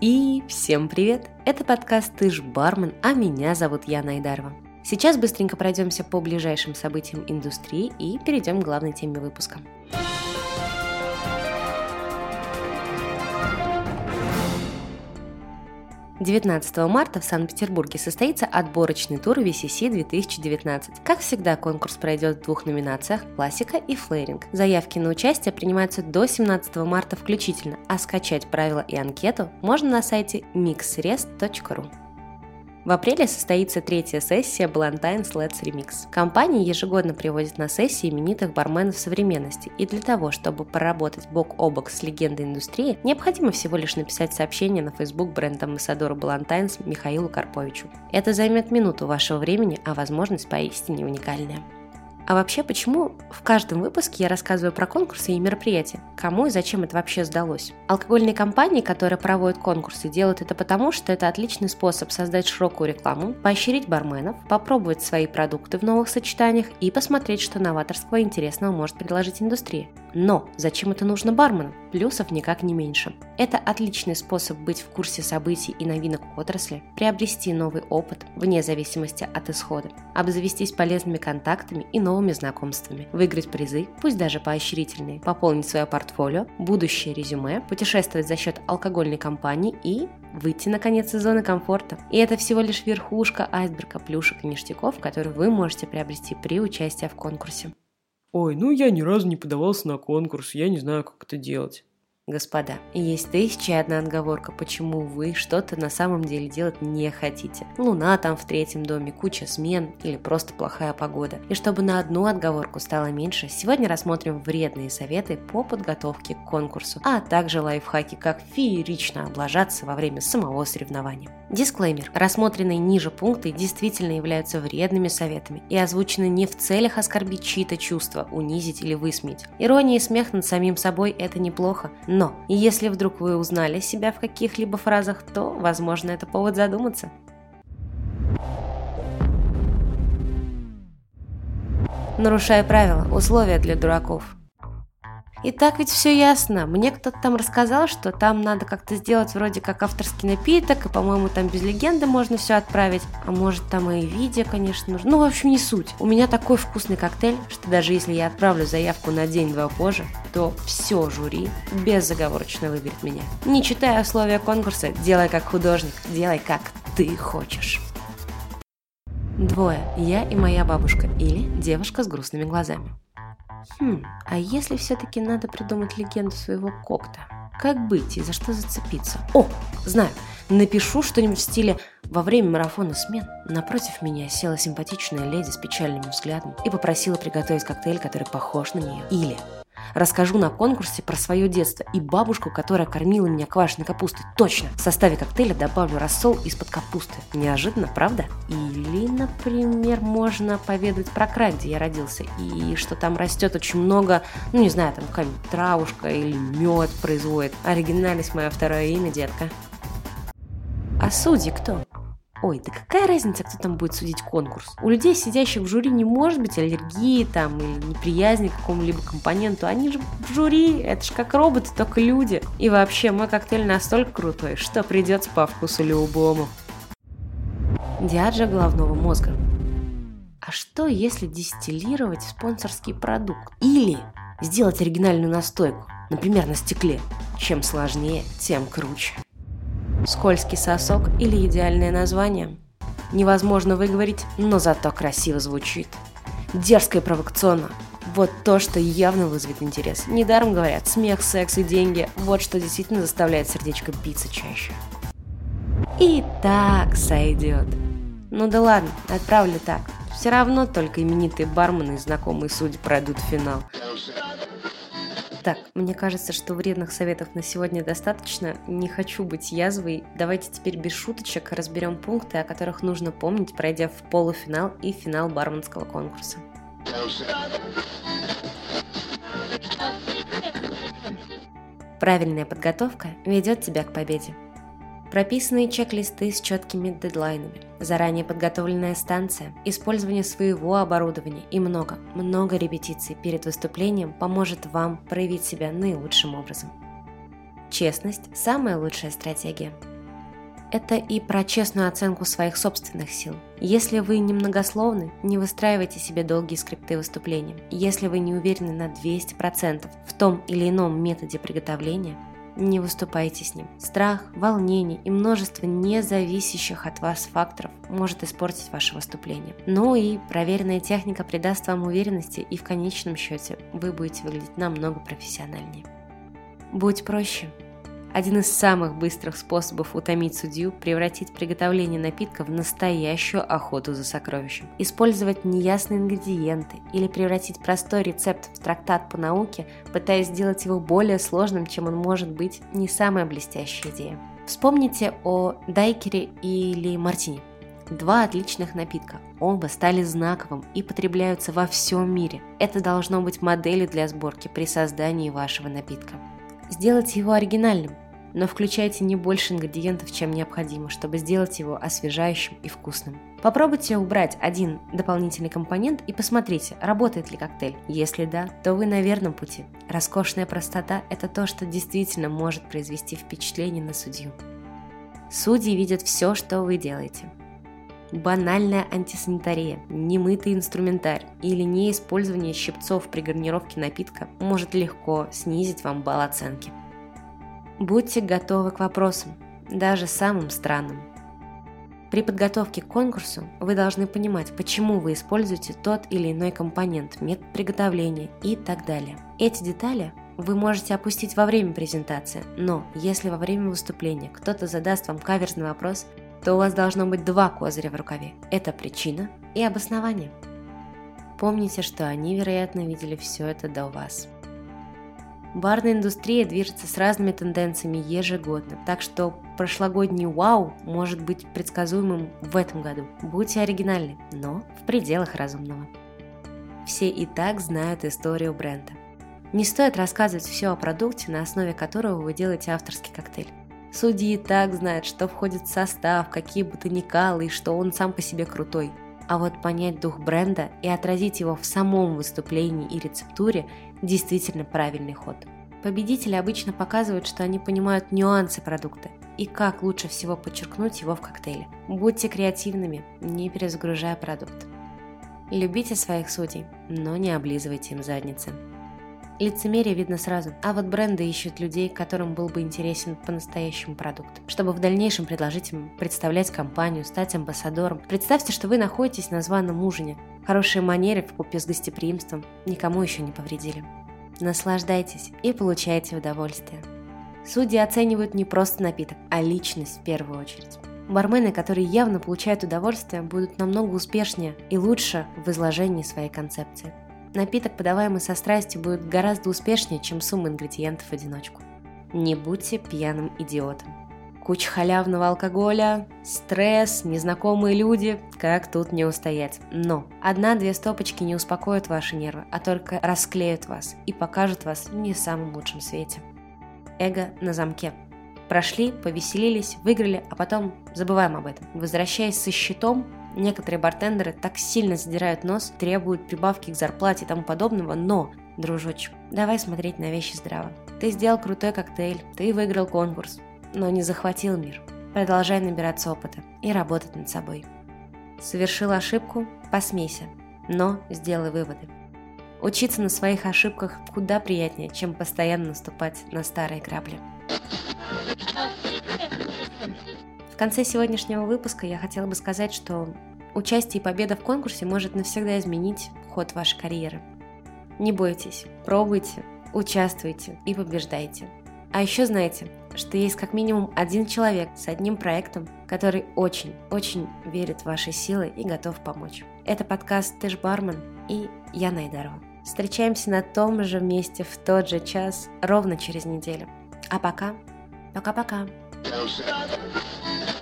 И всем привет! Это подкаст «Ты ж бармен», а меня зовут Яна Айдарова. Сейчас быстренько пройдемся по ближайшим событиям индустрии и перейдем к главной теме выпуска. 19 марта в Санкт-Петербурге состоится отборочный тур VCC 2019. Как всегда, конкурс пройдет в двух номинациях – классика и флейринг. Заявки на участие принимаются до 17 марта включительно, а скачать правила и анкету можно на сайте mixrest.ru. В апреле состоится третья сессия Ballantines Let's Remix. Компания ежегодно приводит на сессии именитых барменов современности, и для того, чтобы поработать бок о бок с легендой индустрии, необходимо всего лишь написать сообщение на Facebook бренд-амбассадору Ballantines Михаилу Карповичу. Это займет минуту вашего времени, а возможность поистине уникальная. А вообще, почему в каждом выпуске я рассказываю про конкурсы и мероприятия? Кому и зачем это вообще сдалось? Алкогольные компании, которые проводят конкурсы, делают это потому, что это отличный способ создать широкую рекламу, поощрить барменов, попробовать свои продукты в новых сочетаниях и посмотреть, что новаторского и интересного может предложить индустрия. Но зачем это нужно барменам? Плюсов никак не меньше. Это отличный способ быть в курсе событий и новинок отрасли, приобрести новый опыт вне зависимости от исхода, обзавестись полезными контактами и новыми знакомствами, выиграть призы, пусть даже поощрительные, пополнить свое портфолио, будущее резюме, путешествовать за счет алкогольной компании и выйти наконец из зоны комфорта. И это всего лишь верхушка айсберга плюшек и ништяков, которые вы можете приобрести при участии в конкурсе. Ой, ну я ни разу не подавался на конкурс, я не знаю, как это делать. Господа, есть тысяча и одна отговорка, почему вы что-то на самом деле делать не хотите. Луна там в третьем доме, куча смен или просто плохая погода. И чтобы на одну отговорку стало меньше, сегодня рассмотрим вредные советы по подготовке к конкурсу, а также лайфхаки, как феерично облажаться во время самого соревнования. Дисклеймер. Рассмотренные ниже пункты действительно являются вредными советами и озвучены не в целях оскорбить чьи-то чувства, унизить или высмеять. Ирония и смех над самим собой – это неплохо, но если вдруг вы узнали себя в каких-либо фразах, то, возможно, это повод задуматься. Нарушая правила, условия для дураков – и так ведь все ясно. Мне кто-то там рассказал, что там надо как-то сделать вроде как авторский напиток, и, по-моему, там без легенды можно все отправить. А может, там и видео, конечно, нужно. Ну, в общем, не суть. У меня такой вкусный коктейль, что даже если я отправлю заявку на день-два позже, то все жюри безоговорочно выберет меня. Не читая условия конкурса, делай как художник, делай как ты хочешь. Двое. Я и моя бабушка. Или девушка с грустными глазами. Хм, а если все-таки надо придумать легенду своего когта? Как быть и за что зацепиться? О, знаю, напишу что-нибудь в стиле «Во время марафона смен напротив меня села симпатичная леди с печальным взглядом и попросила приготовить коктейль, который похож на нее». Или Расскажу на конкурсе про свое детство и бабушку, которая кормила меня квашеной капустой. Точно! В составе коктейля добавлю рассол из-под капусты. Неожиданно, правда? Или, например, можно поведать про край, где я родился, и что там растет очень много, ну не знаю, там какая-нибудь травушка или мед производит. Оригинальность мое второе имя, детка. А судьи кто? Ой, да какая разница, кто там будет судить конкурс? У людей, сидящих в жюри, не может быть аллергии там или неприязни к какому-либо компоненту. Они же в жюри, это же как роботы, только люди. И вообще, мой коктейль настолько крутой, что придется по вкусу любому. Диаджа головного мозга. А что, если дистиллировать спонсорский продукт? Или сделать оригинальную настойку, например, на стекле? Чем сложнее, тем круче. Скользкий сосок или идеальное название? Невозможно выговорить, но зато красиво звучит. Дерзко и провокационно. Вот то, что явно вызовет интерес. Недаром говорят, смех, секс и деньги – вот что действительно заставляет сердечко биться чаще. И так сойдет. Ну да ладно, отправлю так. Все равно только именитые бармены и знакомые судьи пройдут в финал. Так, мне кажется, что вредных советов на сегодня достаточно. Не хочу быть язвой. Давайте теперь без шуточек разберем пункты, о которых нужно помнить, пройдя в полуфинал и финал барменского конкурса. Правильная подготовка ведет тебя к победе. Прописанные чек-листы с четкими дедлайнами, заранее подготовленная станция, использование своего оборудования и много, много репетиций перед выступлением поможет вам проявить себя наилучшим образом. Честность – самая лучшая стратегия. Это и про честную оценку своих собственных сил. Если вы немногословны, не выстраивайте себе долгие скрипты выступления. Если вы не уверены на 200% в том или ином методе приготовления – не выступайте с ним. Страх, волнение и множество независящих от вас факторов может испортить ваше выступление. Ну и проверенная техника придаст вам уверенности и в конечном счете вы будете выглядеть намного профессиональнее. Будь проще, один из самых быстрых способов утомить судью – превратить приготовление напитка в настоящую охоту за сокровищем. Использовать неясные ингредиенты или превратить простой рецепт в трактат по науке, пытаясь сделать его более сложным, чем он может быть, не самая блестящая идея. Вспомните о дайкере или мартини. Два отличных напитка. Оба стали знаковым и потребляются во всем мире. Это должно быть моделью для сборки при создании вашего напитка. Сделайте его оригинальным, но включайте не больше ингредиентов, чем необходимо, чтобы сделать его освежающим и вкусным. Попробуйте убрать один дополнительный компонент и посмотрите, работает ли коктейль. Если да, то вы на верном пути. Роскошная простота – это то, что действительно может произвести впечатление на судью. Судьи видят все, что вы делаете. Банальная антисанитария, немытый инструментарь или неиспользование щипцов при гарнировке напитка может легко снизить вам балл оценки. Будьте готовы к вопросам, даже самым странным. При подготовке к конкурсу вы должны понимать, почему вы используете тот или иной компонент, метод приготовления и так далее. Эти детали вы можете опустить во время презентации, но если во время выступления кто-то задаст вам каверзный вопрос, то у вас должно быть два козыря в рукаве. Это причина и обоснование. Помните, что они, вероятно, видели все это до вас. Барная индустрия движется с разными тенденциями ежегодно, так что прошлогодний вау может быть предсказуемым в этом году. Будьте оригинальны, но в пределах разумного. Все и так знают историю бренда. Не стоит рассказывать все о продукте, на основе которого вы делаете авторский коктейль. Судьи и так знают, что входит в состав, какие ботаникалы и что он сам по себе крутой. А вот понять дух бренда и отразить его в самом выступлении и рецептуре действительно правильный ход. Победители обычно показывают, что они понимают нюансы продукта и как лучше всего подчеркнуть его в коктейле. Будьте креативными, не перезагружая продукт. Любите своих судей, но не облизывайте им задницы. Лицемерие видно сразу, а вот бренды ищут людей, которым был бы интересен по-настоящему продукт, чтобы в дальнейшем предложить им представлять компанию, стать амбассадором. Представьте, что вы находитесь на званом ужине. Хорошие манеры в купе с гостеприимством никому еще не повредили. Наслаждайтесь и получайте удовольствие. Судьи оценивают не просто напиток, а личность в первую очередь. Бармены, которые явно получают удовольствие, будут намного успешнее и лучше в изложении своей концепции. Напиток, подаваемый со страстью, будет гораздо успешнее, чем сумма ингредиентов в одиночку. Не будьте пьяным идиотом. Куча халявного алкоголя, стресс, незнакомые люди, как тут не устоять. Но одна-две стопочки не успокоят ваши нервы, а только расклеют вас и покажут вас в не самом лучшем свете. Эго на замке. Прошли, повеселились, выиграли, а потом забываем об этом. Возвращаясь со счетом, Некоторые бартендеры так сильно задирают нос, требуют прибавки к зарплате и тому подобного, но, дружочек, давай смотреть на вещи здраво. Ты сделал крутой коктейль, ты выиграл конкурс, но не захватил мир. Продолжай набираться опыта и работать над собой. Совершил ошибку – посмейся, но сделай выводы. Учиться на своих ошибках куда приятнее, чем постоянно наступать на старые грабли. Конце сегодняшнего выпуска я хотела бы сказать, что участие и победа в конкурсе может навсегда изменить ход вашей карьеры. Не бойтесь, пробуйте, участвуйте и побеждайте. А еще знайте, что есть как минимум один человек с одним проектом, который очень-очень верит в ваши силы и готов помочь. Это подкаст «Ты ж бармен» и я Найдарова. Встречаемся на том же месте в тот же час ровно через неделю. А пока, пока-пока. Deus é.